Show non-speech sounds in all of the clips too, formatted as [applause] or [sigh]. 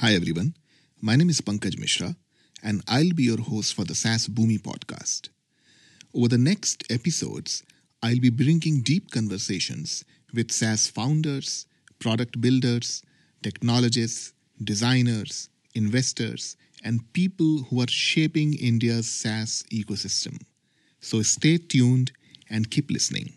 Hi, everyone. My name is Pankaj Mishra, and I'll be your host for the SaaS Boomi podcast. Over the next episodes, I'll be bringing deep conversations with SaaS founders, product builders, technologists, designers, investors, and people who are shaping India's SaaS ecosystem. So stay tuned and keep listening.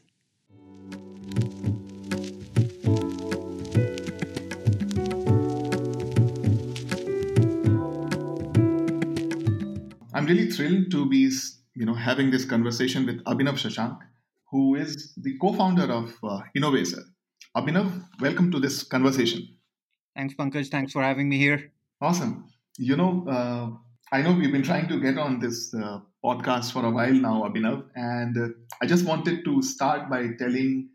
Really thrilled to be, you know, having this conversation with Abhinav Shashank, who is the co-founder of uh, Innovaccer. Abhinav, welcome to this conversation. Thanks, Pankaj. Thanks for having me here. Awesome. You know, uh, I know we've been trying to get on this uh, podcast for a while now, Abhinav, and uh, I just wanted to start by telling,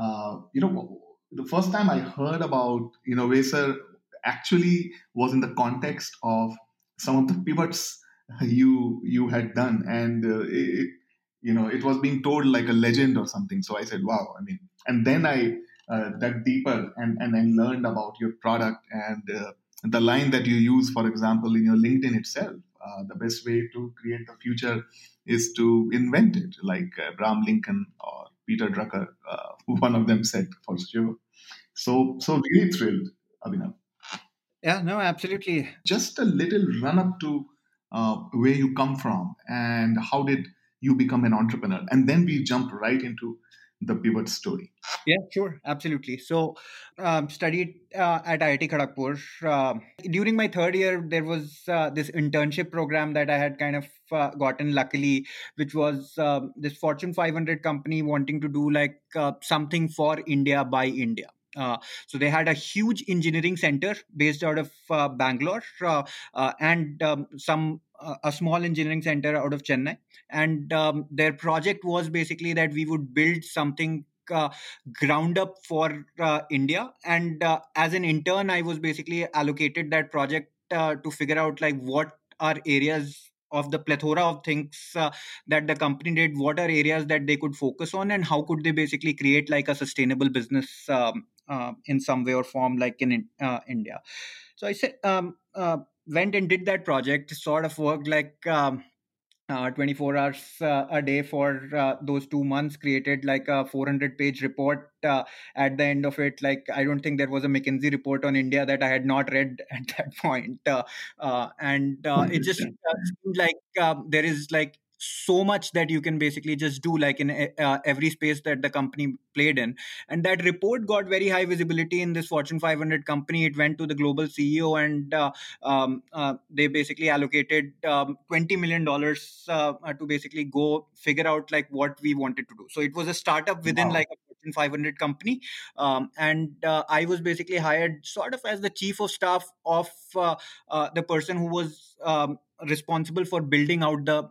uh, you know, the first time I heard about Innovaccer actually was in the context of some of the pivots you you had done, and uh, it, you know it was being told like a legend or something. So I said, wow. I mean, and then I uh, dug deeper and and I learned about your product and uh, the line that you use, for example, in your LinkedIn itself. Uh, the best way to create the future is to invent it, like uh, Abraham Lincoln or Peter Drucker, uh, [laughs] one of them said for sure. So, so really thrilled, Abhinav. Yeah, no, absolutely. Just a little run up to uh, where you come from and how did you become an entrepreneur, and then we jump right into the pivot story. Yeah, sure, absolutely. So, um, studied uh, at IIT Kharagpur. Uh, during my third year, there was uh, this internship program that I had kind of uh, gotten luckily, which was um, this Fortune 500 company wanting to do like uh, something for India by India. Uh, so they had a huge engineering center based out of uh, Bangalore uh, uh and um, some uh, a small engineering center out of Chennai. And um, their project was basically that we would build something ground up for India. And as an intern, I was basically allocated that project to figure out like what are areas of the plethora of things uh, that the company did what are areas that they could focus on and how could they basically create like a sustainable business um, uh, in some way or form like in uh, india. So i said um, uh, went and did that project sort of worked like um, uh, 24 hours uh, a day for uh, those two months created like a 400 page report uh, at the end of it. Like i don't think there was a mckinsey report on india that i had not read [laughs] at that point uh, uh, and it just seemed like um, there is like so much that you can basically just do like in uh, every space that the company played in. And that report got very high visibility in this fortune 500 company. It went to the global ceo and uh, um, uh, they basically allocated um, 20 million dollars uh, to basically go figure out like what we wanted to do. So it was a startup within wow. like a Fortune 500 company. Um, and uh, i was basically hired sort of as the chief of staff of uh, the person who was um, responsible for building out the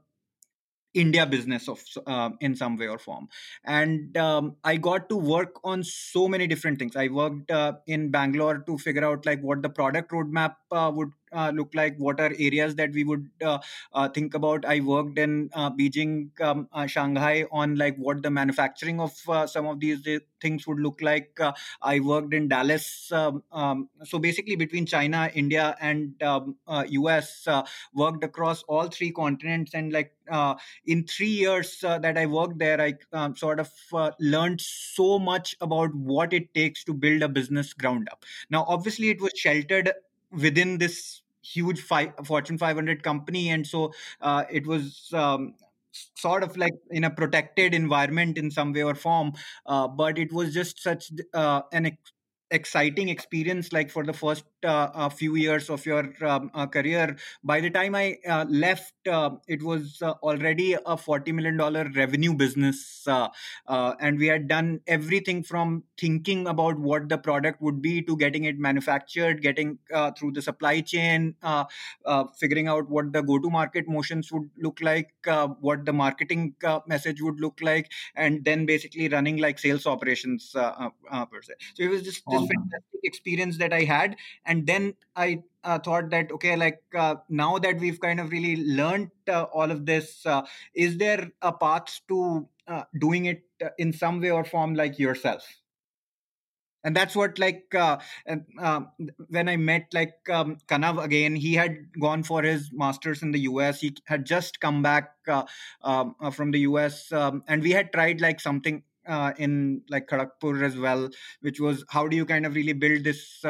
India business of uh, in some way or form, and um, I got to work on so many different things. I worked uh, in Bangalore to figure out like what the product roadmap uh, would uh, look like? What are areas that we would uh, uh, think about? I worked in uh, Beijing, um, uh, Shanghai on like what the manufacturing of uh, some of these things would look like. I worked in Dallas. Um, um, so basically, between China, India, and US, um, worked across all three continents. And like in three years that I worked there, I um, sort of learned so much about what it takes to build a business ground up. Now, obviously, it was sheltered within this huge fi- Fortune 500 company, and so uh, it was um, sort of like in a protected environment in some way or form. Uh, but it was just such uh, an ex- exciting experience like for the first uh, few years of your um, uh, career by the time i uh, left uh, it was uh, already a 40 million dollar revenue business uh, and we had done everything from thinking about what the product would be to getting it manufactured getting through the supply chain figuring out what the go to market motions would look like what the marketing message would look like and then basically running like sales operations per se so it was just this fantastic experience that I had. And then I uh, thought that okay, like uh, now that we've kind of really learned uh, all of this, uh, is there a path to uh, doing it uh, in some way or form like yourself? and that's what like uh, when i met like um, kanav again he had gone for his masters in the us he had just come back um, from the us um, and we had tried like something in like kharagpur as well which was how do you kind of really build this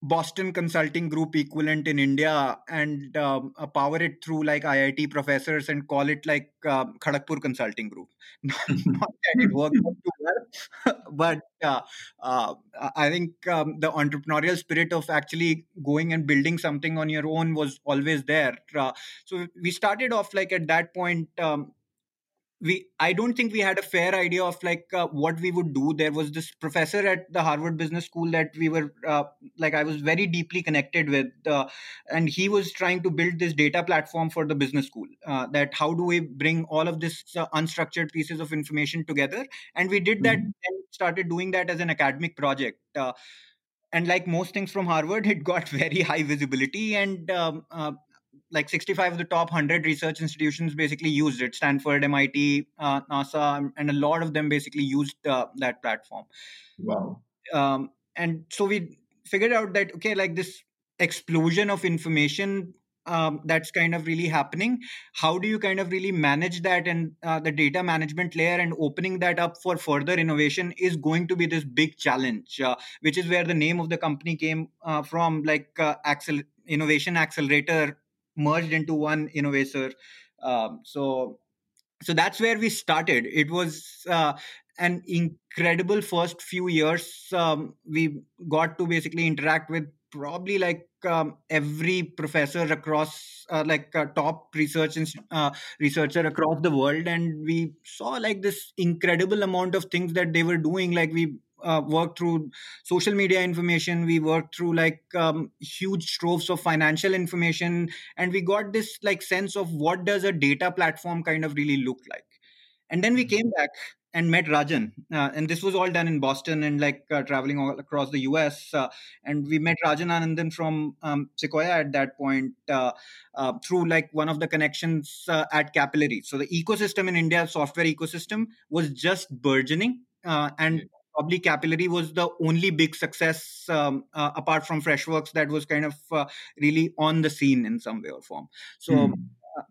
Boston Consulting Group equivalent in India and um, power it through like IIT professors and call it like uh, Consulting Group. [laughs] Not that it worked too well, [laughs] but uh, uh, I think um, the entrepreneurial spirit of actually going and building something on your own was always there. Uh, so we started off like at that point. Um, we i don't think we had a fair idea of like uh, what we would do there was this professor at the harvard business school that we were uh, like i was very deeply connected with uh, and he was trying to build this data platform for the business school uh, that how do we bring all of this uh, unstructured pieces of information together and we did that mm-hmm. and started doing that as an academic project uh, and like most things from harvard [laughs] it got very high visibility and um, uh, like 65 of the top 100 research institutions basically used it. Stanford mit uh, nasa and a lot of them basically used uh, that platform. Wow. Um, and so we figured out that okay like this explosion of information um, that's kind of really happening. How do you kind of really manage that? And uh, the data management layer and opening that up for further innovation is going to be this big challenge uh, which is where the name of the company came uh, from like uh, Accel- innovation accelerator merged into one Innovaccer. Um, so so that's where we started. It was uh, an incredible first few years um, we got to basically interact with probably like um, every professor across uh, like uh, top research uh, researcher across the world and we saw like this incredible amount of things that they were doing. Like we uh, worked through social media information we worked through like um, huge troves of financial information and we got this like sense of what does a data platform kind of really look like and then we mm-hmm. came back and met Rajan. Uh, and this was all done in Boston and like uh, traveling all across the US. Uh, and we met Rajan Anandan from um, Sequoia at that point uh, uh, through like one of the connections uh, at Capillary. So the ecosystem in India, software ecosystem, was just burgeoning. and probably Capillary was the only big success um, uh, apart from Freshworks that was kind of uh, really on the scene in some way or form. So. Mm.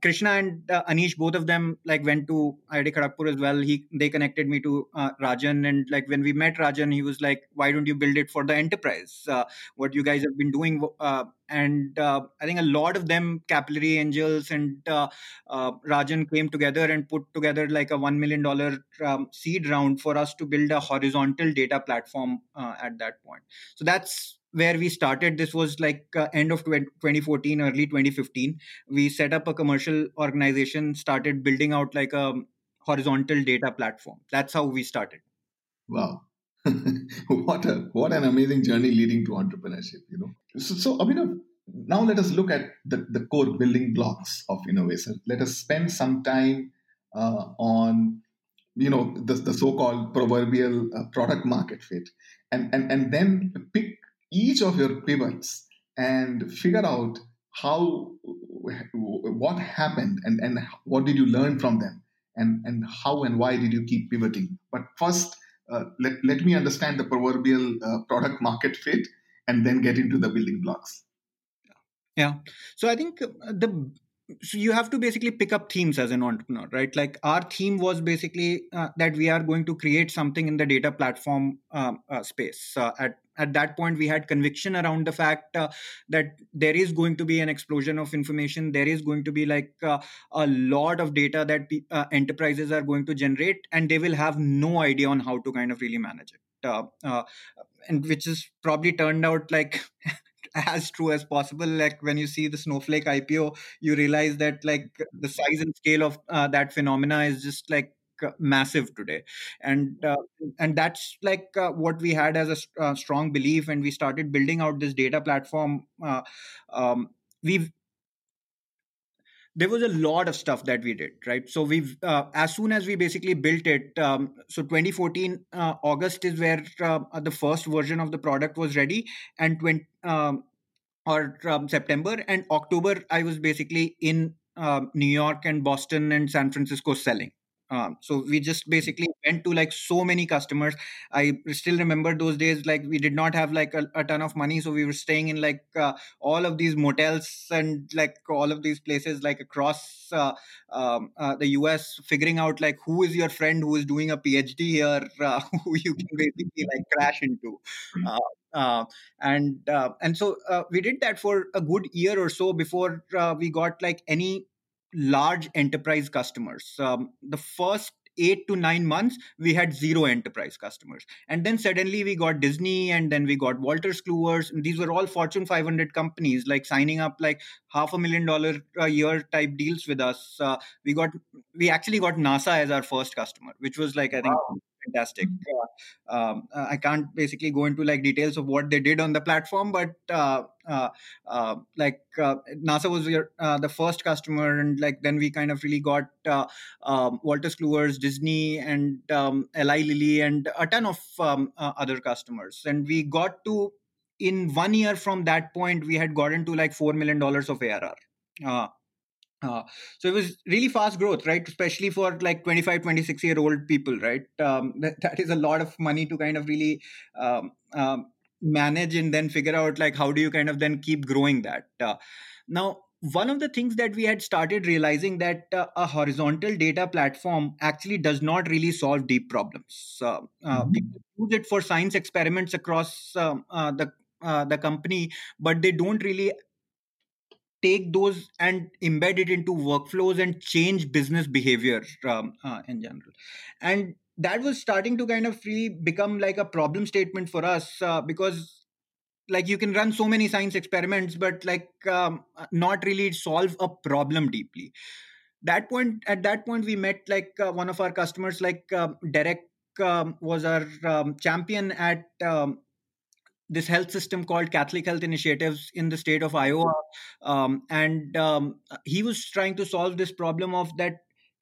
Krishna and uh, Anish, both of them like went to IIT Kharagpur as well. He they connected me to uh, Rajan, and like when we met Rajan, he was like, "Why don't you build it for the enterprise? Uh, what you guys have been doing uh, and uh, I think a lot of them, Capillary Angels and uh, Rajan, came together and put together like a one million dollar um, seed round for us to build a horizontal data platform at that point. So that's where we started. This was like uh, end of 2014, early 2015. We set up a commercial organization, started building out like a horizontal data platform. That's how we started. Wow. [laughs] what a what an amazing journey leading to entrepreneurship you know so, so Abhinav, now let us look at the, the core building blocks of innovation let us spend some time uh, on you know the, the so-called proverbial uh, product market fit and, and and then pick each of your pivots and figure out how what happened and, and what did you learn from them? And and how and why did you keep pivoting? But first uh, let, let me understand the proverbial uh, product market fit and then get into the building blocks. Yeah. So i think uh, the so you have to basically pick up themes as an entrepreneur right? Like our theme was basically uh, that we are going to create something in the data platform uh, uh, space uh, at at that point we had conviction around the fact uh, that there is going to be an explosion of information. There is going to be like uh, a lot of data that pe- enterprises are going to generate and they will have no idea on how to kind of really manage it. And which is probably turned out like [laughs] as true as possible. Like when you see the snowflake ipo you realize that like the size and scale of uh, that phenomena is just like uh, massive today. And uh, and that's like uh, what we had as a uh, strong belief and we started building out this data platform uh, um, we've there was a lot of stuff that we did right? So we've uh, as soon as we basically built it um, so 2014 uh, august is where uh, the first version of the product was ready and 20 um, or um, september and october i was basically in um, new york and boston and san francisco selling Um, so we just basically went to like so many customers. I still remember those days. Like we did not have like a, a ton of money, so we were staying in like uh, all of these motels and like all of these places like across uh, um, uh, the US, figuring out like who is your friend who is doing a PhD here, [laughs] uh, who you can basically like crash into. Uh, uh, and uh, and so uh, we did that for a good year or so before uh, we got like any large enterprise customers. Um, the first eight to nine months we had zero enterprise customers. And then suddenly we got disney and then we got Wolters kluwer's these were all fortune 500 companies like signing up like half a million dollar a year type deals with us. Uh, we got we actually got nasa as our first customer which was like i think wow fantastic. Uh, um, uh, I can't basically go into like details of what they did on the platform, but uh, uh, uh like uh, NASA was your, the first customer, and like then we kind of really got um, Wolters Kluwer's, Disney, and um, Eli Lilly, and a ton of um, other customers, and we got to in one year from that point we had gotten to like four million dollars of ARR. Uh, so it was really fast growth, right? Especially for like 25, 26 year old people, right? Um, [laughs] that, that is a lot of money to kind of really um, um, manage and then figure out like how do you kind of then keep growing that. Uh, now, one of the things that we had started realizing that uh, a horizontal data platform actually does not really solve deep problems. Uh, uh, mm-hmm. People use it for science experiments across um, uh, the uh, the company, but they don't really take those and embed it into workflows and change business behavior um, uh, in general. And that was starting to kind of really become like a problem statement for us uh, because like you can run so many science experiments but like um, not really solve a problem deeply. That point at that point we met like uh, one of our customers like uh, derek um, was our um, champion at um, this health system called Catholic Health Initiatives in the state of Iowa, um, and um, he was trying to solve this problem of that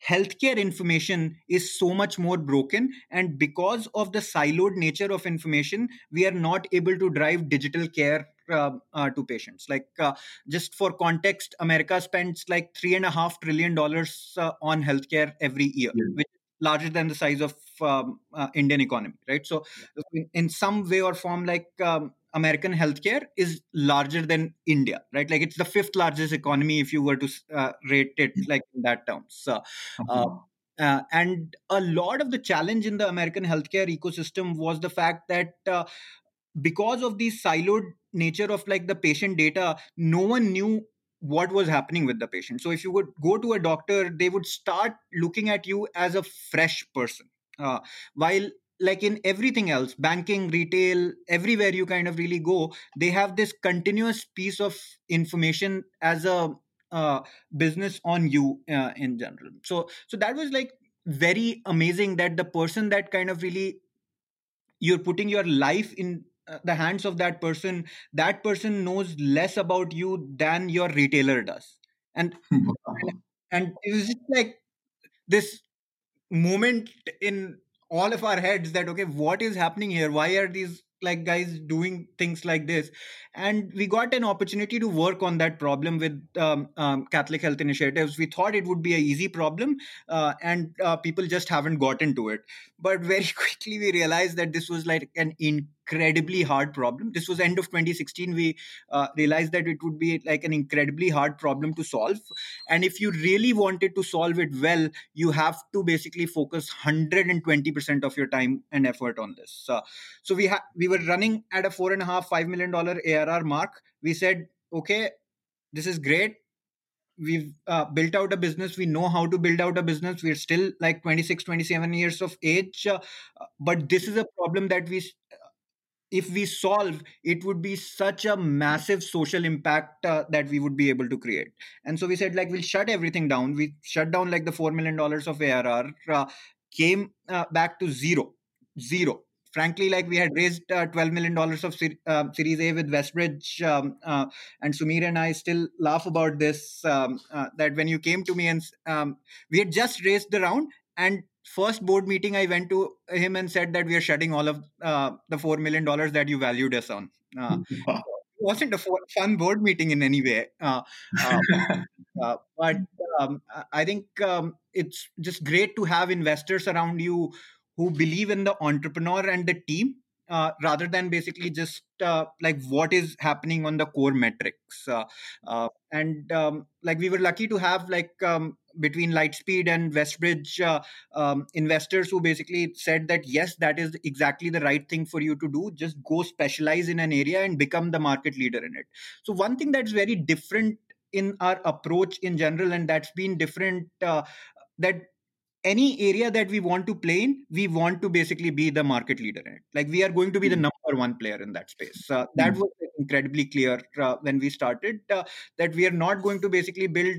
healthcare information is so much more broken and because of the siloed nature of information we are not able to drive digital care uh, uh, to patients like uh, just for context america spends like three and a half trillion dollars uh, on healthcare every year yeah. which larger than the size of um, uh, Indian economy, right? So, in, in, some way or form, like um, American healthcare is larger than India, right? Like it's the fifth largest economy if you were to uh, rate it like in that terms. So, uh, uh, and a lot of the challenge in the American healthcare ecosystem was the fact that uh, because of the siloed nature of like the patient data, no one knew what was happening with the patient. So if you would go to a doctor, they would start looking at you as a fresh person. Uh, while like in everything else banking retail everywhere you kind of really go they have this continuous piece of information as a uh, business on you uh, in general so so that was like very amazing that the person that kind of really you're putting your life in the hands of that person that person knows less about you than your retailer does. And and it was just like this moment in all of our heads that okay what is happening here? Why are these like guys doing things like this? And we got an opportunity to work on that problem with um, um, catholic health initiatives. We thought it would be a easy problem uh, and uh, people just haven't gotten to it. But very [laughs] quickly we realized that this was like an incredibly hard problem. This was end of 2016 we uh, realized that it would be like an incredibly hard problem to solve. And if you really wanted to solve it well you have to basically focus 120% of your time and effort on this. Uh, so we ha- we were running at a four and a half five million dollar arr mark. We said okay this is great. We've uh, built out a business. We know how to build out a business. We're still like 26 27 years of age uh, but this is a problem that we if we solve it would be such a massive social impact uh, that we would be able to create and so we said like we'll shut everything down we shut down like the 4 million dollars of arr uh, came uh, back to zero zero frankly, like we had raised uh, $12 million of uh, Series A with Westbridge. Um, uh, and Sumir and I still laugh about this um, that when you came to me and um, we had just raised the round, and first board meeting, I went to him and said that we are shutting all of uh, the $4 million that you valued us on. Uh, [laughs] it wasn't a fun board meeting in any way. [laughs] but um, I think um, it's just great to have investors around you who believe in the entrepreneur and the team uh, rather than basically just uh, like what is happening on the core metrics uh, uh and um, like we were lucky to have like um, between lightspeed and westbridge uh, um, investors who basically said that yes that is exactly the right thing for you to do just go specialize in an area and become the market leader in it so one thing that's very different in our approach in general and that's been different uh, that any area that we want to play in, we want to basically be the market leader in it. Like we are going to be the hmm. number one player in that space. Uh, that mm. was incredibly clear uh, when we started uh, that we are not going to basically build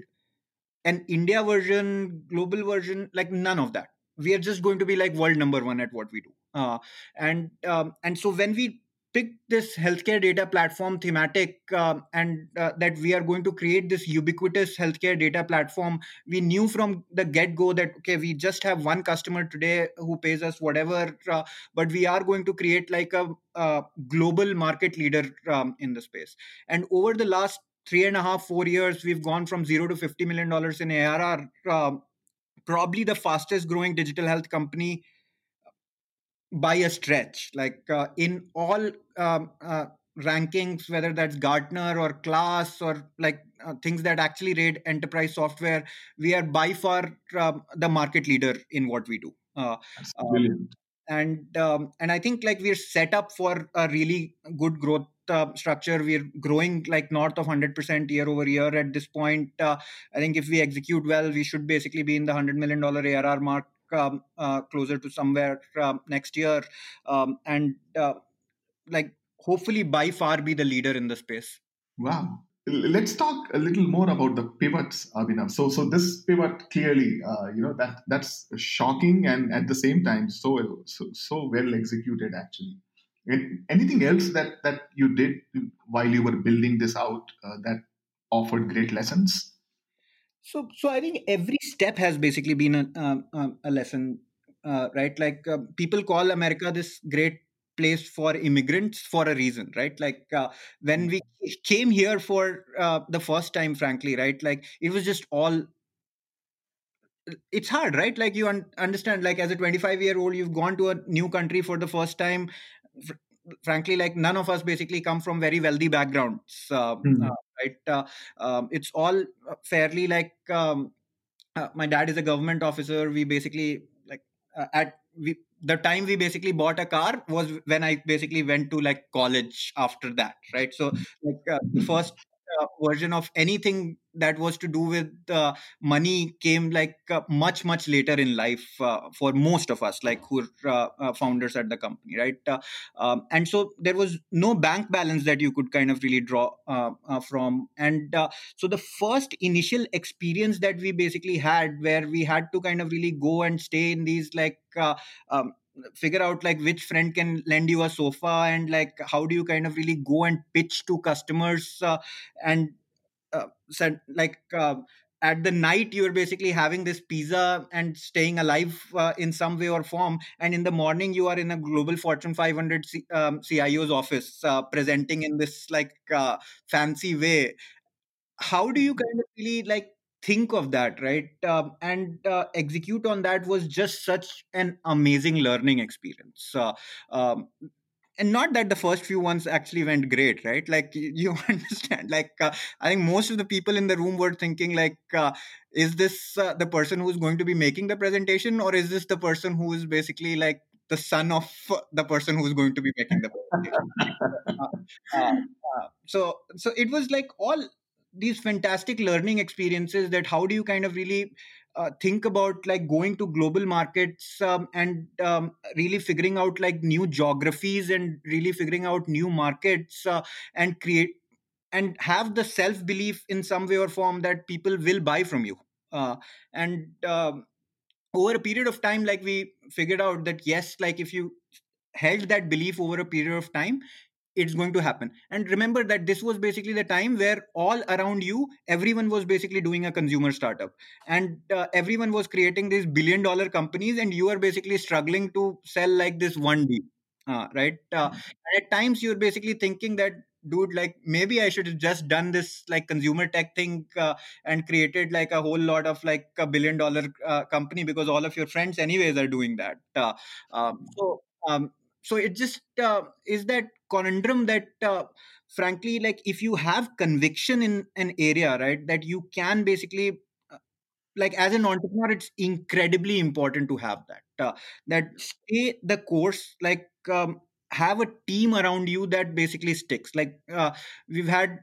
an India version, global version, like none of that. We are just going to be like world number one at what we do. Uh, and um, and so when we pick this healthcare data platform thematic uh, and uh, that we are going to create this ubiquitous healthcare data platform we knew from the get go that okay we just have one customer today who pays us whatever uh, but we are going to create like a, a global market leader um, in the space and over the last three and a half four years we've gone from zero to 50 million dollars in arr um, probably the fastest growing digital health company by a stretch. Like uh, in all um, uh, rankings whether that's gartner or KLAS or like uh, things that actually rate enterprise software we are by far um, the market leader in what we do. Uh, um, brilliant. and um, and i think like we're set up for a really good growth uh, structure we're growing like north of 100% year over year at this point uh, i think if we execute well we should basically be in the 100 million dollar arr mark um, uh, closer to somewhere um, next year, um, and uh, like hopefully by far be the leader in the space. Wow. Let's talk a little more about the pivots, Abhinav. So, so this pivot clearly, uh, you know, that that's shocking and at the same time so so, so well executed. Actually, anything else that that you did while you were building this out uh, that offered great lessons? So, so I think every step has basically been a, um, a lesson, uh, right? Like uh, people call America this great place for immigrants for a reason, right? Like uh, when we came here for uh, the first time, frankly, right? Like it was just all. It's hard, right? Like you un- understand, like as a 25 year old, you've gone to a new country for the first time frankly like none of us basically come from very wealthy backgrounds uh, mm-hmm. uh, right? Uh, um, it's all fairly like um, uh, my dad is a government officer. We basically like uh, at we the time we basically bought a car was when i basically went to like college after that right? So like uh, the first uh, version of anything that was to do with uh, money came like uh, much much later in life uh, for most of us like who are uh, uh, founders at the company right? Um, and so there was no bank balance that you could kind of really draw from. And so the first initial experience that we basically had where we had to kind of really go and stay in these like um, figure out like which friend can lend you a sofa and like how do you kind of really go and pitch to customers uh, and uh, like uh, at the night you're basically having this pizza and staying alive uh, in some way or form and in the morning you are in a global fortune 500 C- um, cio's office uh, presenting in this like uh, fancy way. How do you kind of really like think of that right? Um, and uh, execute on that was just such an amazing learning experience. Uh, um, and not that the first few ones actually went great right? Like you [laughs] understand like uh, i think most of the people in the room were thinking like uh, is this uh, the person who's going to be making the presentation or is this the person who is basically like the son of the person who's going to be making the presentation? [laughs] Uh, so so it was like all these fantastic learning experiences that how do you kind of really uh, think about like going to global markets um, and um, really figuring out like new geographies and really figuring out new markets uh, and create and have the self belief in some way or form that people will buy from you. Uh, and um, over a period of time like we figured out that yes like if you held that belief over a period of time it's going to happen. And remember that this was basically the time where all around you everyone was basically doing a consumer startup. And uh, everyone was creating these billion dollar companies and you are basically struggling to sell like this one deal. Uh, right? Uh, mm-hmm. at times you're basically thinking that dude like maybe i should have just done this like consumer tech thing uh, and created like a whole lot of like a billion dollar uh, company because all of your friends anyways are doing that. Uh, um, so um, so it just uh, is that conundrum that uh, frankly like if you have conviction in an area right that you can basically uh, like as an entrepreneur it's incredibly important to have that uh, that stay the course like um, have a team around you that basically sticks. Like uh, we've had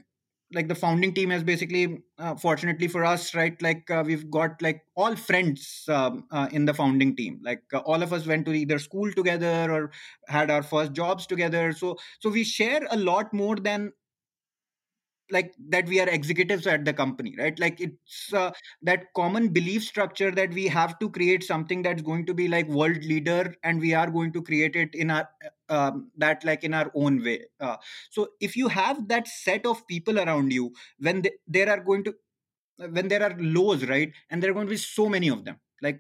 like the founding team has basically uh, fortunately for us right like uh, we've got like all friends um, uh, in the founding team. Like uh, all of us went to either school together or had our first jobs together. So so we share a lot more than like that we are executives at the company right? Like it's uh, that common belief structure that we have to create something that's going to be like world leader and we are going to create it in our um, that like in our own way uh, so if you have that set of people around you when they, there are going to when there are lows right and there are going to be so many of them like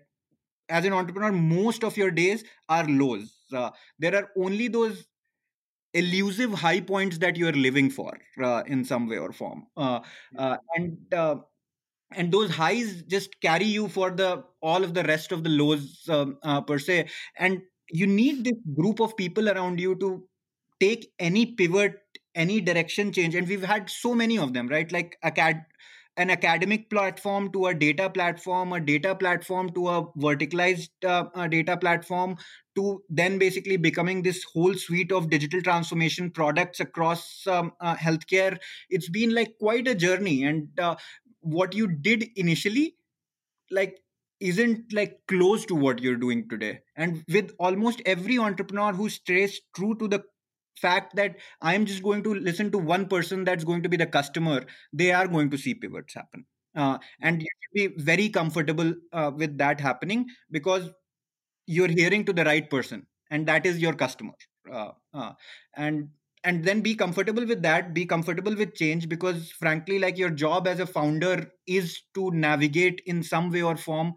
as an entrepreneur most of your days are lows uh, there are only those elusive high points that you are living for uh, in some way or form uh, uh, and uh, and those highs just carry you for the all of the rest of the lows um, uh, per se and you need this group of people around you to take any pivot any direction change and we've had so many of them right like acad an academic platform to a data platform, a data platform to a verticalized uh, data platform, to then basically becoming this whole suite of digital transformation products across um, uh, healthcare. It's been like quite a journey. And uh, what you did initially, like, isn't like close to what you're doing today. And with almost every entrepreneur who stays true to the fact that i'm just going to listen to one person that's going to be the customer they are going to see pivots happen uh, and you should be very comfortable uh, with that happening because you're hearing to the right person and that is your customer uh, uh and and then be comfortable with that be comfortable with change because frankly like your job as a founder is to navigate in some way or form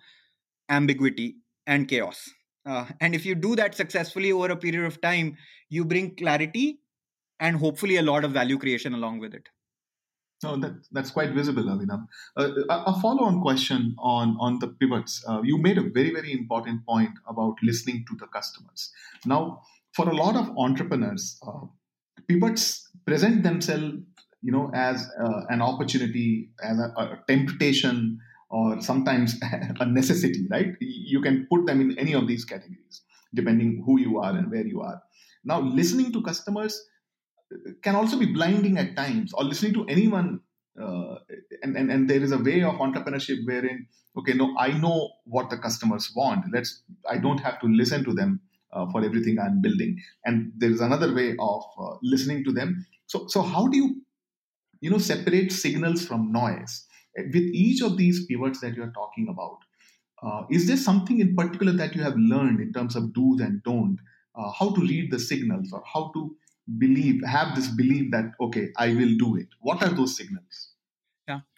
ambiguity and chaos uh, and if you do that successfully over a period of time you bring clarity and hopefully a lot of value creation along with it no, that, that's quite visible, Abhinav. Uh, a follow-on question on, on the pivots. Uh, you made a very, very important point about listening to the customers. Now, for a lot of entrepreneurs, uh, pivots present themselves, you know, as uh, an opportunity, as a, a temptation, or sometimes [laughs] a necessity, right? You can put them in any of these categories, depending who you are and where you are. Now, listening to customers uh, can also be blinding at times, or listening to anyone. Uh, and, and, and there is a way of entrepreneurship wherein, okay, no, I know what the customers want. Let's, I don't have to listen to them uh, for everything I'm building. And there is another way of uh, listening to them. So, so how do you, you know, separate signals from noise? with each of these pivots that you're talking about, uh, is there something in particular that you have learned in terms of do's and don't? Uh, how to read the signals or how to believe, have this belief that, okay, I will do it? What are those signals?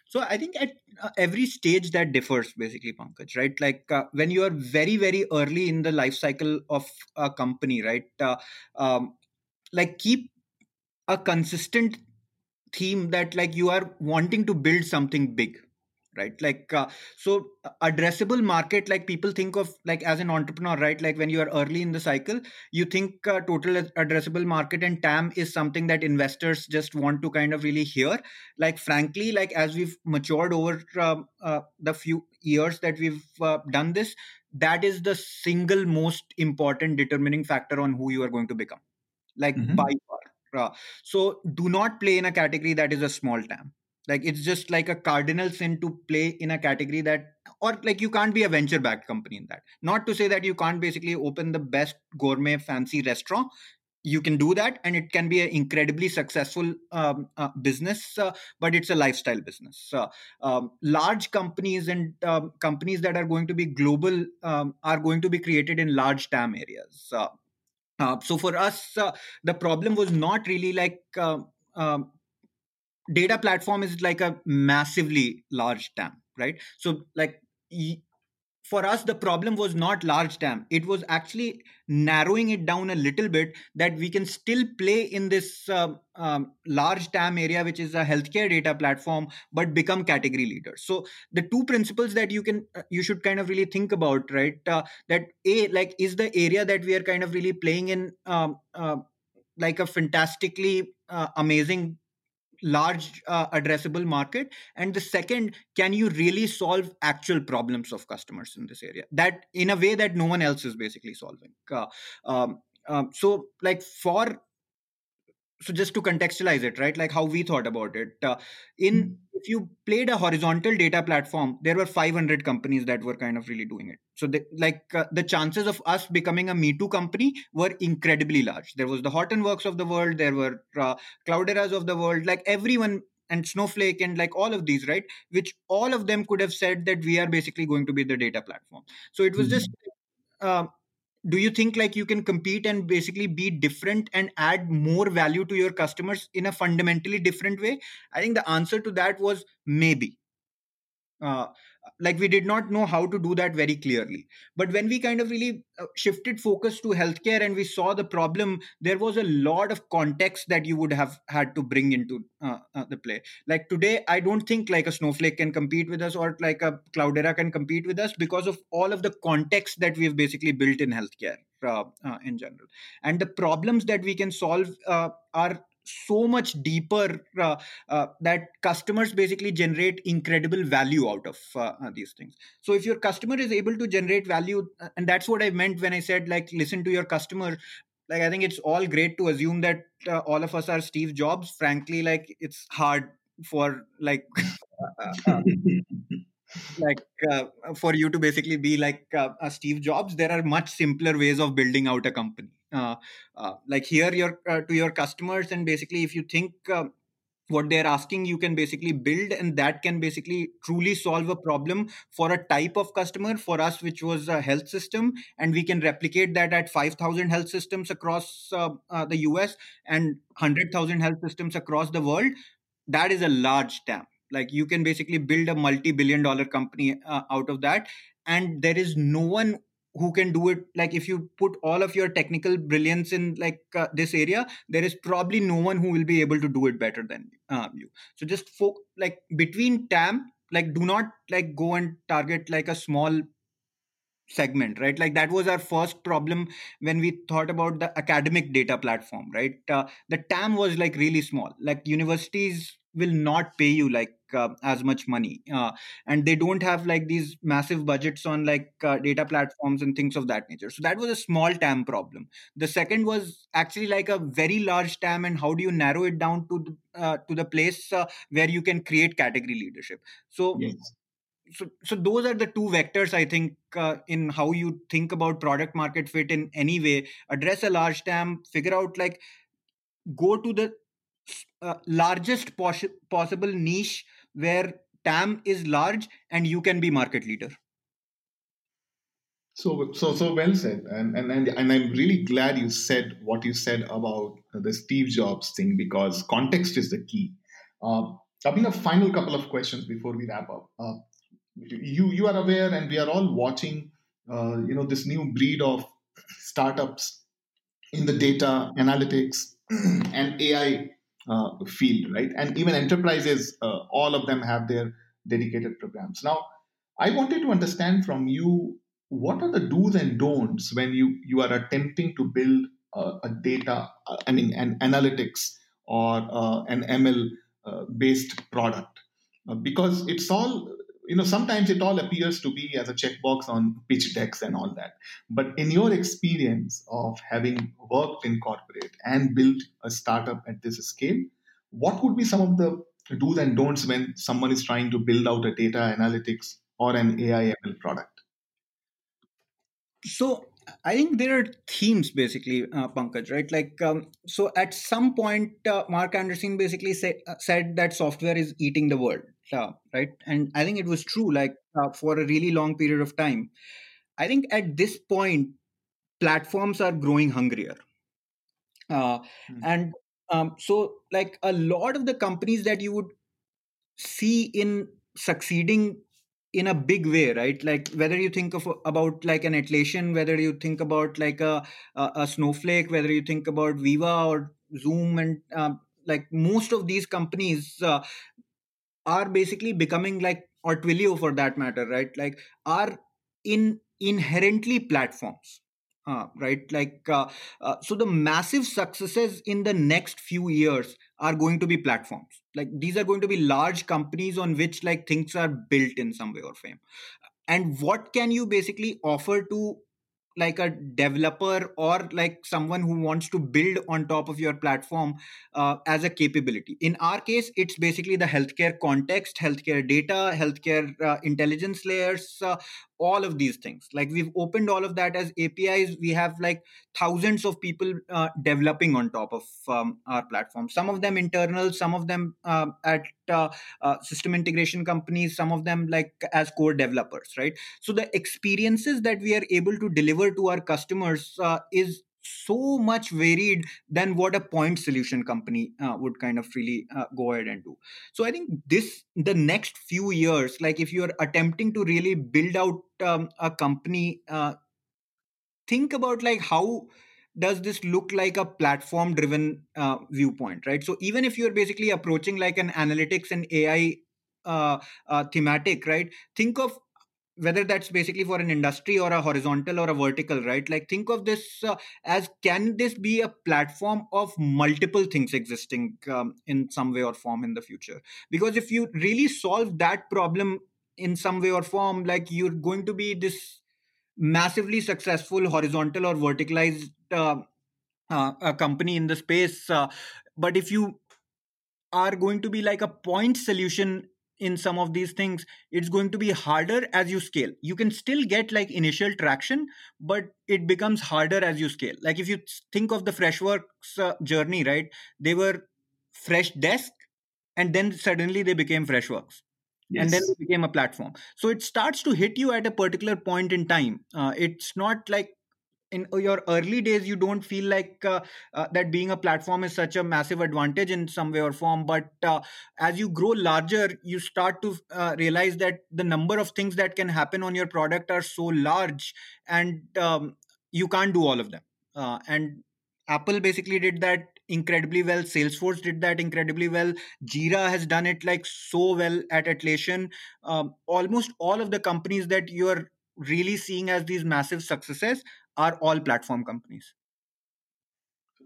So I think at uh, every stage that differs, basically, Pankaj, right? Like uh, when you are very, very early in the life cycle of a company, right? Uh, um, like keep a consistent theme that like you are wanting to build something big right like uh, so addressable market like people think of like as an entrepreneur right like when you are early in the cycle you think uh, total addressable market and tam is something that investors just want to kind of really hear like frankly like as we've matured over um, uh, the few years that we've uh, done this that is the single most important determining factor on who you are going to become like mm-hmm. by far uh, so do not play in a category that is a small tam. Like it's just like a cardinal sin to play in a category that, or like you can't be a venture backed company in that. Not to say that you can't basically open the best gourmet fancy restaurant. You can do that, and it can be an incredibly successful um, uh, business, uh, but it's a lifestyle business. Uh, um, large companies and um, companies that are going to be global um, are going to be created in large TAM areas. Uh, so for us, uh, the problem was not really like uh, um, data platform is like a massively large TAM, right? So like for us the problem was not large TAM. It was actually narrowing it down a little bit that we can still play in this uh, um, large TAM area, which is a healthcare data platform, but become category leaders. So the two principles that you can uh, you should kind of really think about, right? Uh, that a like is the area that we are kind of really playing in um, uh, like a fantastically uh, amazing large uh, addressable market? And the second can you really solve actual problems of customers in this area? That in a way that no one else is basically solving. Uh, um, um, so like for so just to contextualize it right like how we thought about it uh, in hmm. if you played a horizontal data platform there were 500 companies that were kind of really doing it so they, like uh, the chances of us becoming a me too company were incredibly large there was the hortonworks of the world there were uh, clouderas of the world like everyone and snowflake and like all of these right which all of them could have said that we are basically going to be the data platform so it was mm-hmm. just uh, do you think like you can compete and basically be different and add more value to your customers in a fundamentally different way? I think the answer to that was maybe. Uh, like we did not know how to do that very clearly. But when we kind of really uh, shifted focus to healthcare and we saw the problem there was a lot of context that you would have had to bring into uh, uh, the play. Like today i don't think like a snowflake can compete with us or like a cloudera can compete with us because of all of the context that we've basically built in healthcare uh, uh, in general. And the problems that we can solve uh, are so much deeper uh, uh, that customers basically generate incredible value out of uh, uh, these things. So if your customer is able to generate value uh, and that's what i meant when i said like listen to your customer. Like i think it's all great to assume that uh, all of us are steve jobs. Frankly like it's hard for like [laughs] like uh, for you to basically be like uh, a steve jobs. There are much simpler ways of building out a company like here your uh, to your customers and basically if you think what they're asking you can basically build and that can basically truly solve a problem for a type of customer for us which was a health system and we can replicate that at 5000 health systems across uh, uh, the us and 100000 health systems across the world that is a large TAM. Like you can basically build a multi-billion dollar company uh, out of that and there is no one who can do it. Like if you put all of your technical brilliance in like uh, this area there is probably no one who will be able to do it better than um, you. So just fo- like between tam like do not like go and target like a small segment right? Like that was our first problem when we thought about the academic data platform right? Uh, the tam was like really small. Like universities will not pay you like uh, as much money uh, and they don't have like these massive budgets on like uh, data platforms and things of that nature so that was a small tam problem the second was actually like a very large tam and how do you narrow it down to the, uh, to the place uh, where you can create category leadership so yes. So, so those are the two vectors I think uh, in how you think about product market fit in any way. Address a large TAM, figure out like go to the largest pos- possible niche where TAM is large and you can be market leader. So, so, so well said, and and and, and I'm really glad you said what you said about the Steve Jobs thing because context is the key. Uh, I mean, a final couple of questions before we wrap up. Uh, you you are aware, and we are all watching. Uh, you know this new breed of startups in the data analytics [clears throat] and AI field, right? And even enterprises, uh, all of them have their dedicated programs. Now, I wanted to understand from you what are the do's and don'ts when you you are attempting to build uh, a data, uh, I mean, an analytics or uh, an ML uh, based product, because it's all you know sometimes it all appears to be as a checkbox on pitch decks and all that. But in your experience of having worked in corporate and built a startup at this scale what would be some of the do's and don'ts when someone is trying to build out a data analytics or an ai ml product? So I think there are themes basically, uh, Pankaj, right? Like, um, so at some point, uh, Marc Andreessen basically say, uh, said that software is eating the world right? And i think it was true like uh, for a really long period of time. I think at this point platforms are growing hungrier. Uh, mm-hmm. and um, so like a lot of the companies that you would see in succeeding in a big way right? Like whether you think of about like an atlassian whether you think about like a a, a snowflake whether you think about Veeva or zoom and um, like most of these companies uh, are basically becoming like or twilio for that matter right? Like are in inherently platforms uh, right? Like uh, uh, so the massive successes in the next few years are going to be platforms. Like these are going to be large companies on which like things are built in some way or form and what can you basically offer to like a developer or like someone who wants to build on top of your platform uh, as a capability. In our case it's basically the healthcare context healthcare data healthcare uh, intelligence layers uh, all of these things. Like we've opened all of that as apis we have like thousands of people uh, developing on top of um, our platform. Some of them internal some of them uh, at uh, system integration companies some of them like as core developers right? So the experiences that we are able to deliver to our customers uh, is so much varied than what a point solution company uh, would kind of really uh, go ahead and do. So i think this the next few years like if you are attempting to really build out um, a company uh, think about like how does this look like a platform driven uh, viewpoint right? So even if you're basically approaching like an analytics and ai uh, uh, thematic right? Think of whether that's basically for an industry or a horizontal or a vertical right? Like think of this uh, as can this be a platform of multiple things existing um, in some way or form in the future? Because if you really solve that problem in some way or form like you're going to be this massively successful horizontal or verticalized uh, uh, company in the space uh, but if you are going to be like a point solution in some of these things it's going to be harder as you scale. You can still get like initial traction but it becomes harder as you scale. Like if you think of the freshworks uh, journey right? They were Freshdesk and then suddenly they became freshworks. Yes. and then they became a platform. So it starts to hit you at a particular point in time. Uh, it's not like in your early days you don't feel like uh, uh, that being a platform is such a massive advantage in some way or form but uh, as you grow larger you start to uh, realize that the number of things that can happen on your product are so large and um, you can't do all of them. Uh, and apple basically did that incredibly well. Salesforce did that incredibly well. Jira has done it like so well at atlassian. Um, almost all of the companies that you're really seeing as these massive successes are all platform companies.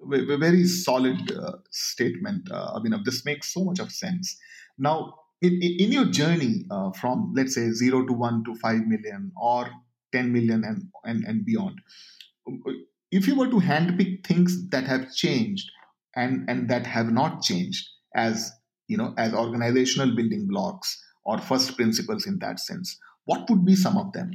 Very solid uh, statement, uh, Abhinav. This makes so much of sense. Now, in, in your journey uh, from, let's say, zero to one to five million or 10 million and, and, and beyond, if you were to handpick things that have changed and, and that have not changed as you know as organizational building blocks or first principles in that sense what would be some of them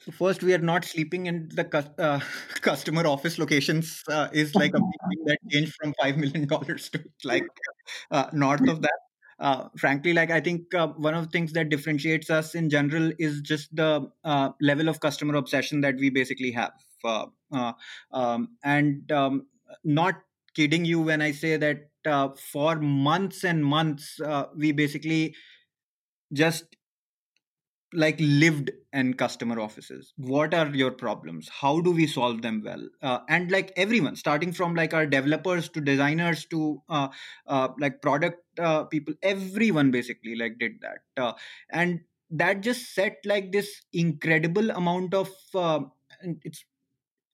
so first, we are not sleeping in the uh, [laughs] customer office locations. Uh, is like a thing that changed from five million dollars to like uh, north of that. Uh, frankly, like I think uh, one of the things that differentiates us in general is just the uh, level of customer obsession that we basically have. Um, and um, not kidding you when I say that for months and months we basically just like lived in customer offices what are your problems? How do we solve them well? Uh, and like everyone starting from like our developers to designers to uh, uh, like product uh, people everyone basically like did that. Uh, and that just set like this incredible amount of uh, it's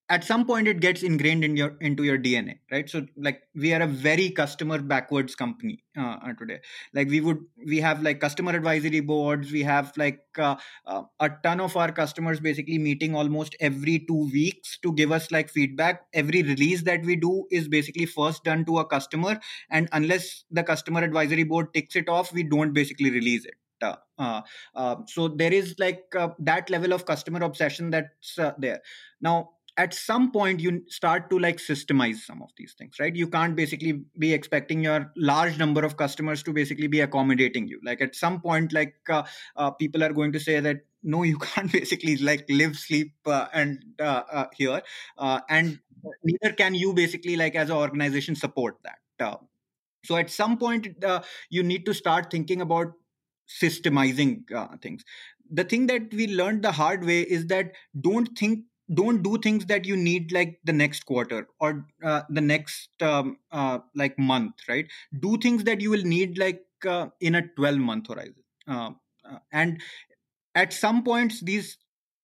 at some point it gets ingrained in your into your dna right? So like we are a very customer backwards company uh, today. Like we would we have like customer advisory boards. We have like uh, uh, a ton of our customers basically meeting almost every 2 weeks to give us like feedback. Every release that we do is basically first done to a customer and unless the customer advisory board ticks it off we don't basically release it. Uh, uh, uh, so there is like uh, that level of customer obsession that's uh, there. Now at some point you start to like systemize some of these things right? You can't basically be expecting your large number of customers to basically be accommodating you. Like at some point like uh, uh, people are going to say that no you [laughs] can't basically like live sleep uh, and uh, uh, here uh, and neither can you basically like as an organization support that so at some point you need to start thinking about systemizing things. The thing that we learned the hard way is that don't think don't do things that you need like the next quarter or uh, the next um, uh, like month right? Do things that you will need like uh, in a 12 month horizon. Uh, uh, and at some points these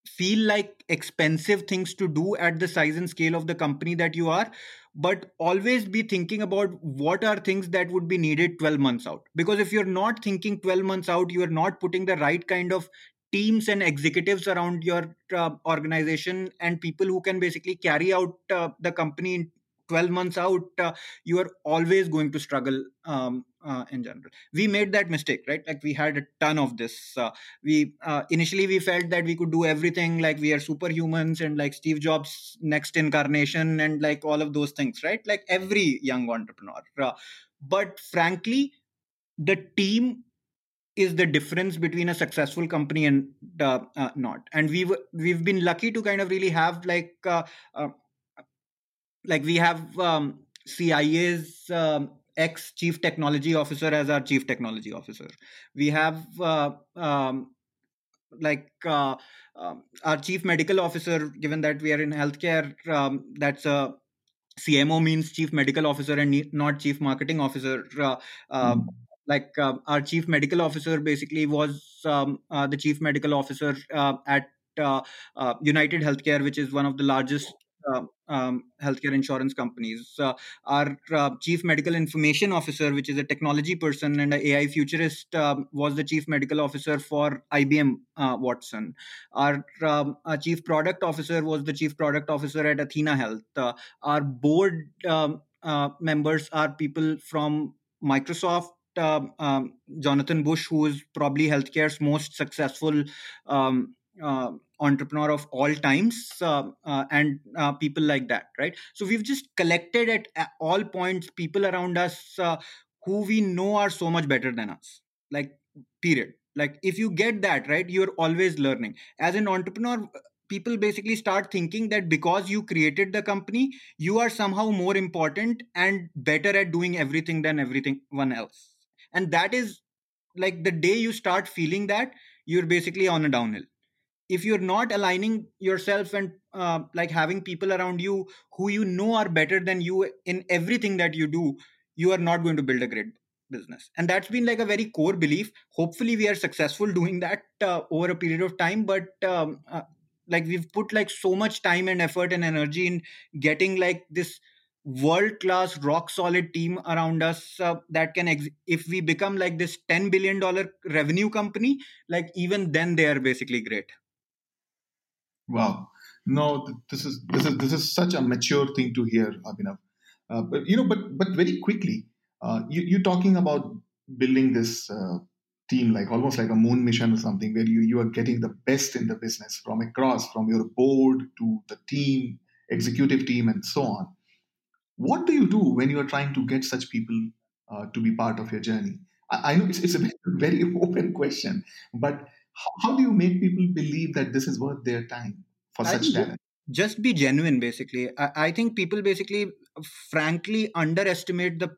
feel like expensive things to do at the size and scale of the company that you are but always be thinking about what are things that would be needed 12 months out. Because if you're not thinking 12 months out you are not putting the right kind of teams and executives around your uh, organization and people who can basically carry out uh, the company in 12 months out uh, you are always going to struggle um, uh, in general. We made that mistake right? Like we had a ton of this uh, we uh, initially we felt that we could do everything like we are superhumans and like steve jobs next incarnation and like all of those things right? Like every young entrepreneur but frankly the team is the difference between a successful company and uh, uh, not. And we've we've been lucky to kind of really have like uh, uh like we have um, CIA's um, ex chief technology officer as our chief technology officer. We have uh, um, like uh, um, our chief medical officer given that we are in healthcare um, that's a cmo means chief medical officer and not chief marketing officer mm like uh, our chief medical officer basically was um, uh, the chief medical officer uh, at uh, uh, United Healthcare, which is one of the largest uh, um, healthcare insurance companies. Uh, our uh, chief medical information officer, which is a technology person and an AI futurist, um, was the chief medical officer for IBM uh, Watson. Our, um, our, chief product officer was the chief product officer at Athena Health. Our board um, members are people from Microsoft, uh, um, Jonathan Bush, who is probably healthcare's most successful um, uh, entrepreneur of all times, uh, uh and uh, people like that, right? So we've just collected at, at all points people around us uh, who we know are so much better than us, like period. Like if you get that right, you're always learning. As an entrepreneur, people basically start thinking that because you created the company you are somehow more important and better at doing everything than everything one else and that is like the day you start feeling that you're basically on a downhill. If you're not aligning yourself and uh, like having people around you who you know are better than you in everything that you do you are not going to build a great business. And that's been like a very core belief. Hopefully we are successful [laughs] doing that uh, over a period of time but um, uh, like we've put like so much time and effort and energy in getting like this world class rock solid team around us uh, that can ex- if we become like this 10 billion dollar revenue company like even then they are basically great. Wow. No this is this is this is such a mature thing to hear abhinav. Uh, but you know but but very quickly uh, you, you're talking about building this uh, team like almost like a moon mission or something where you you are getting the best in the business from across from your board to the team executive team and so on what do you do when you are trying to get such people uh, to be part of your journey? I, I know it's, it's, a [laughs] very open question, but how, how, do you make people believe that this is worth their time for I such talent? Just be genuine, basically. I, I think people basically, frankly, underestimate the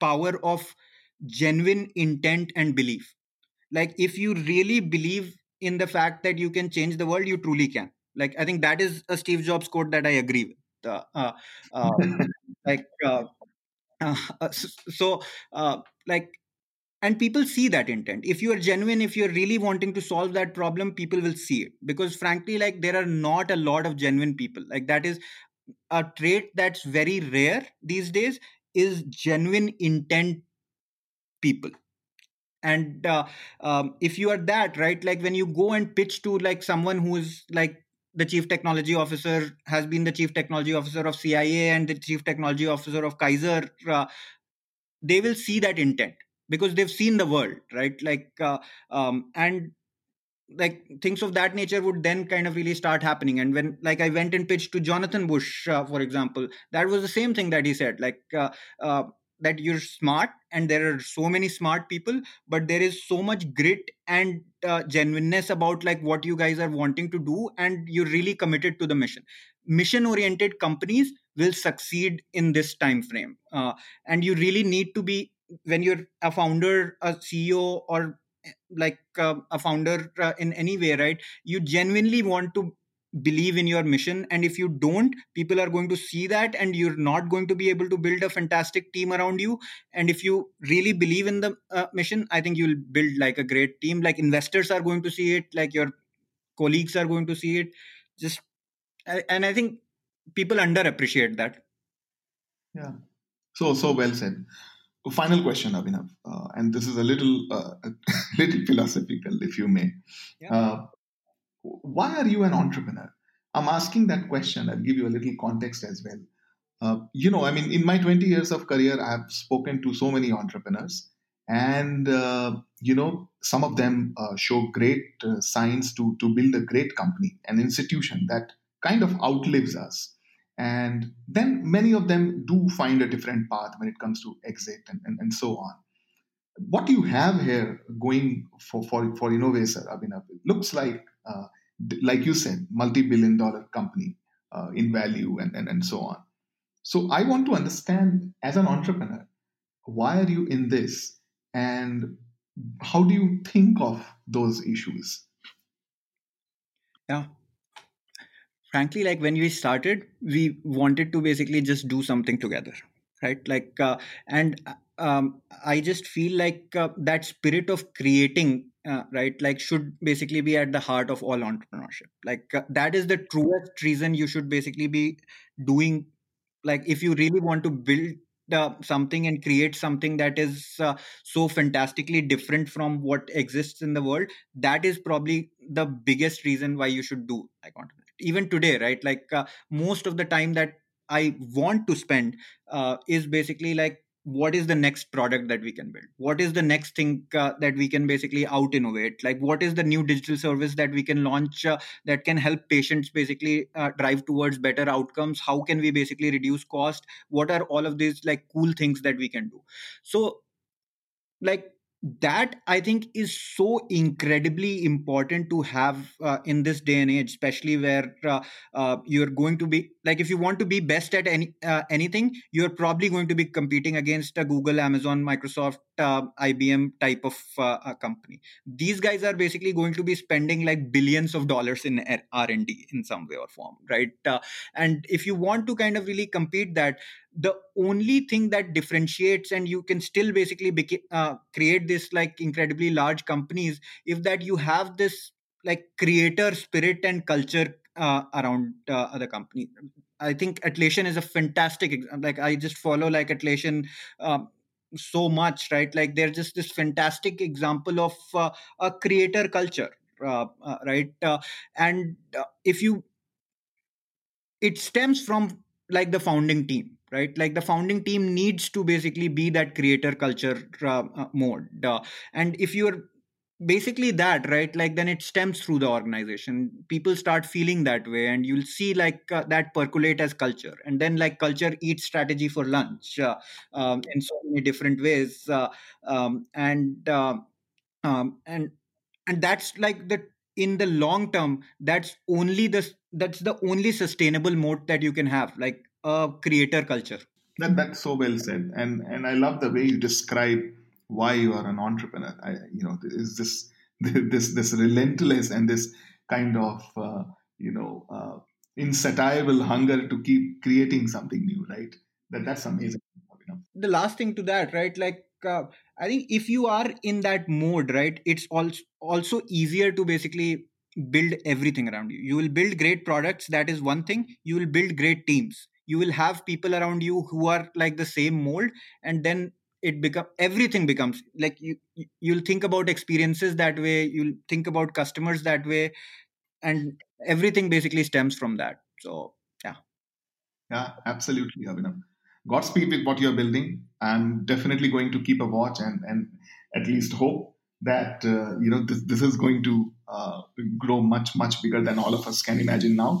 power of genuine intent and belief. Like, if you really believe in the fact that you can change the world, you truly can. Like, I think that is a Steve Jobs quote that I agree with. Uh, uh, um, like uh, so like and people see that intent. If you are genuine if you're really wanting to solve that problem people will see it. Because frankly like there are not a lot of genuine people. Like that is a trait that's very rare these days is genuine intent people. And uh, um, if you are that right like when you go and pitch to like someone who's like the chief technology officer has been the chief technology officer of CIA and the chief technology officer of Kaiser, uh, they will see that intent because they've seen the world, right? Like, uh, um, and like things of that nature would then kind of really start happening and when like i went and pitched to jonathan bush uh, for example that was the same thing that he said like uh, uh, that you're smart and there are so many smart people but there is so much grit and uh, genuineness about like what you guys are wanting to do and you're really committed to the mission. Mission oriented companies will succeed in this time frame uh, and you really need to be when you're a founder a ceo or like uh, a founder uh, in any way right you genuinely want to believe in your mission. And if you don't people are going to see that and you're not going to be able to build a fantastic team around you. And if you really believe in the uh, mission i think you'll build like a great team. Like investors are going to see it. Like your colleagues are going to see it. Just and i think people underappreciate that. Yeah. So so well said. Final question abhinav. Uh, and this is a little uh, a [laughs] little philosophical if you may. Yeah. uh, why are you an entrepreneur? I'm asking that question. I'll give you a little context as well. Uh, you know, I mean, in my 20 years of career, I've spoken to so many entrepreneurs, and uh, you know, some of them uh, show great uh, signs to to build a great company, an institution that kind of outlives us. And then many of them do find a different path when it comes to exit and, and, and so on. What you have here going for for for Innovaccer, Abhinav, looks like uh, like you said, multi-billion dollar company uh, in value and, and, and so on. So I want to understand as an entrepreneur, why are you in this and how do you think of those issues? Yeah. Frankly, like when we started, we wanted to basically just do something together, right? Like, uh, and um, I just feel like uh, that spirit of creating uh, right like should basically be at the heart of all entrepreneurship. Like uh, that is the truest reason you should basically be doing like if you really want to build uh, something and create something that is uh, so fantastically different from what exists in the world that is probably the biggest reason why you should do like entrepreneurship. Even today right like uh, most of the time that i want to spend is basically like what is the next product that we can build? What is the next thing uh, that we can basically out innovate like what is the new digital service that we can launch uh, that can help patients basically uh, drive towards better outcomes? How can we basically reduce cost? What are all of these like cool things that we can do? So like that i think is so incredibly important to have uh, in this day and age especially where uh, uh, you're going to be like if you want to be best at any uh, anything you're probably going to be competing against a google amazon microsoft uh, ibm type of uh, company. These guys are basically going to be spending like billions of dollars in r&d in some way or form right? And if you want to kind of really compete that the only thing that differentiates and you can still basically uh, create this like incredibly large companies if that you have this like creator spirit and culture uh, around uh, the company. I think atlassian is a fantastic like i just follow like atlassian um, so much right? Like they're just this fantastic example of uh, a creator culture uh, uh, right? Uh, and if you it stems from like the founding team right? Like the founding team needs to basically be that creator culture uh, uh, mode uh, and if you're basically that right? Like then it stems through the organization. People start feeling that way and you'll see like uh, that percolate as culture. And then like culture eats strategy for lunch uh, um, in so many different ways uh, um, and um, and and that's like the in the long term that's only the that's the only sustainable mode that you can have like a creator culture. That, that's so well said. And and i love the way you describe why you are an entrepreneur. I, you know is this [laughs] this this relentless and this kind of uh, you know uh, insatiable hunger to keep creating something new right? That that's amazing. The last thing to that right? Like uh, i think if you are in that mode right it's also also easier to basically build everything around you. You will build great products that is one thing. You will build great teams. You will have people around you who are like the same mold and then it become everything becomes like you you'll think about experiences that way you'll think about customers that way and everything basically stems from that so yeah yeah absolutely abhinav godspeed with what you're building i'm definitely going to keep a watch and and at least hope that uh, you know this, this is going to uh, grow much much bigger than all of us can imagine now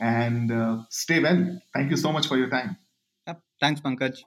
and uh, stay well. Thank you so much for your time. Yep. Thanks, Pankaj.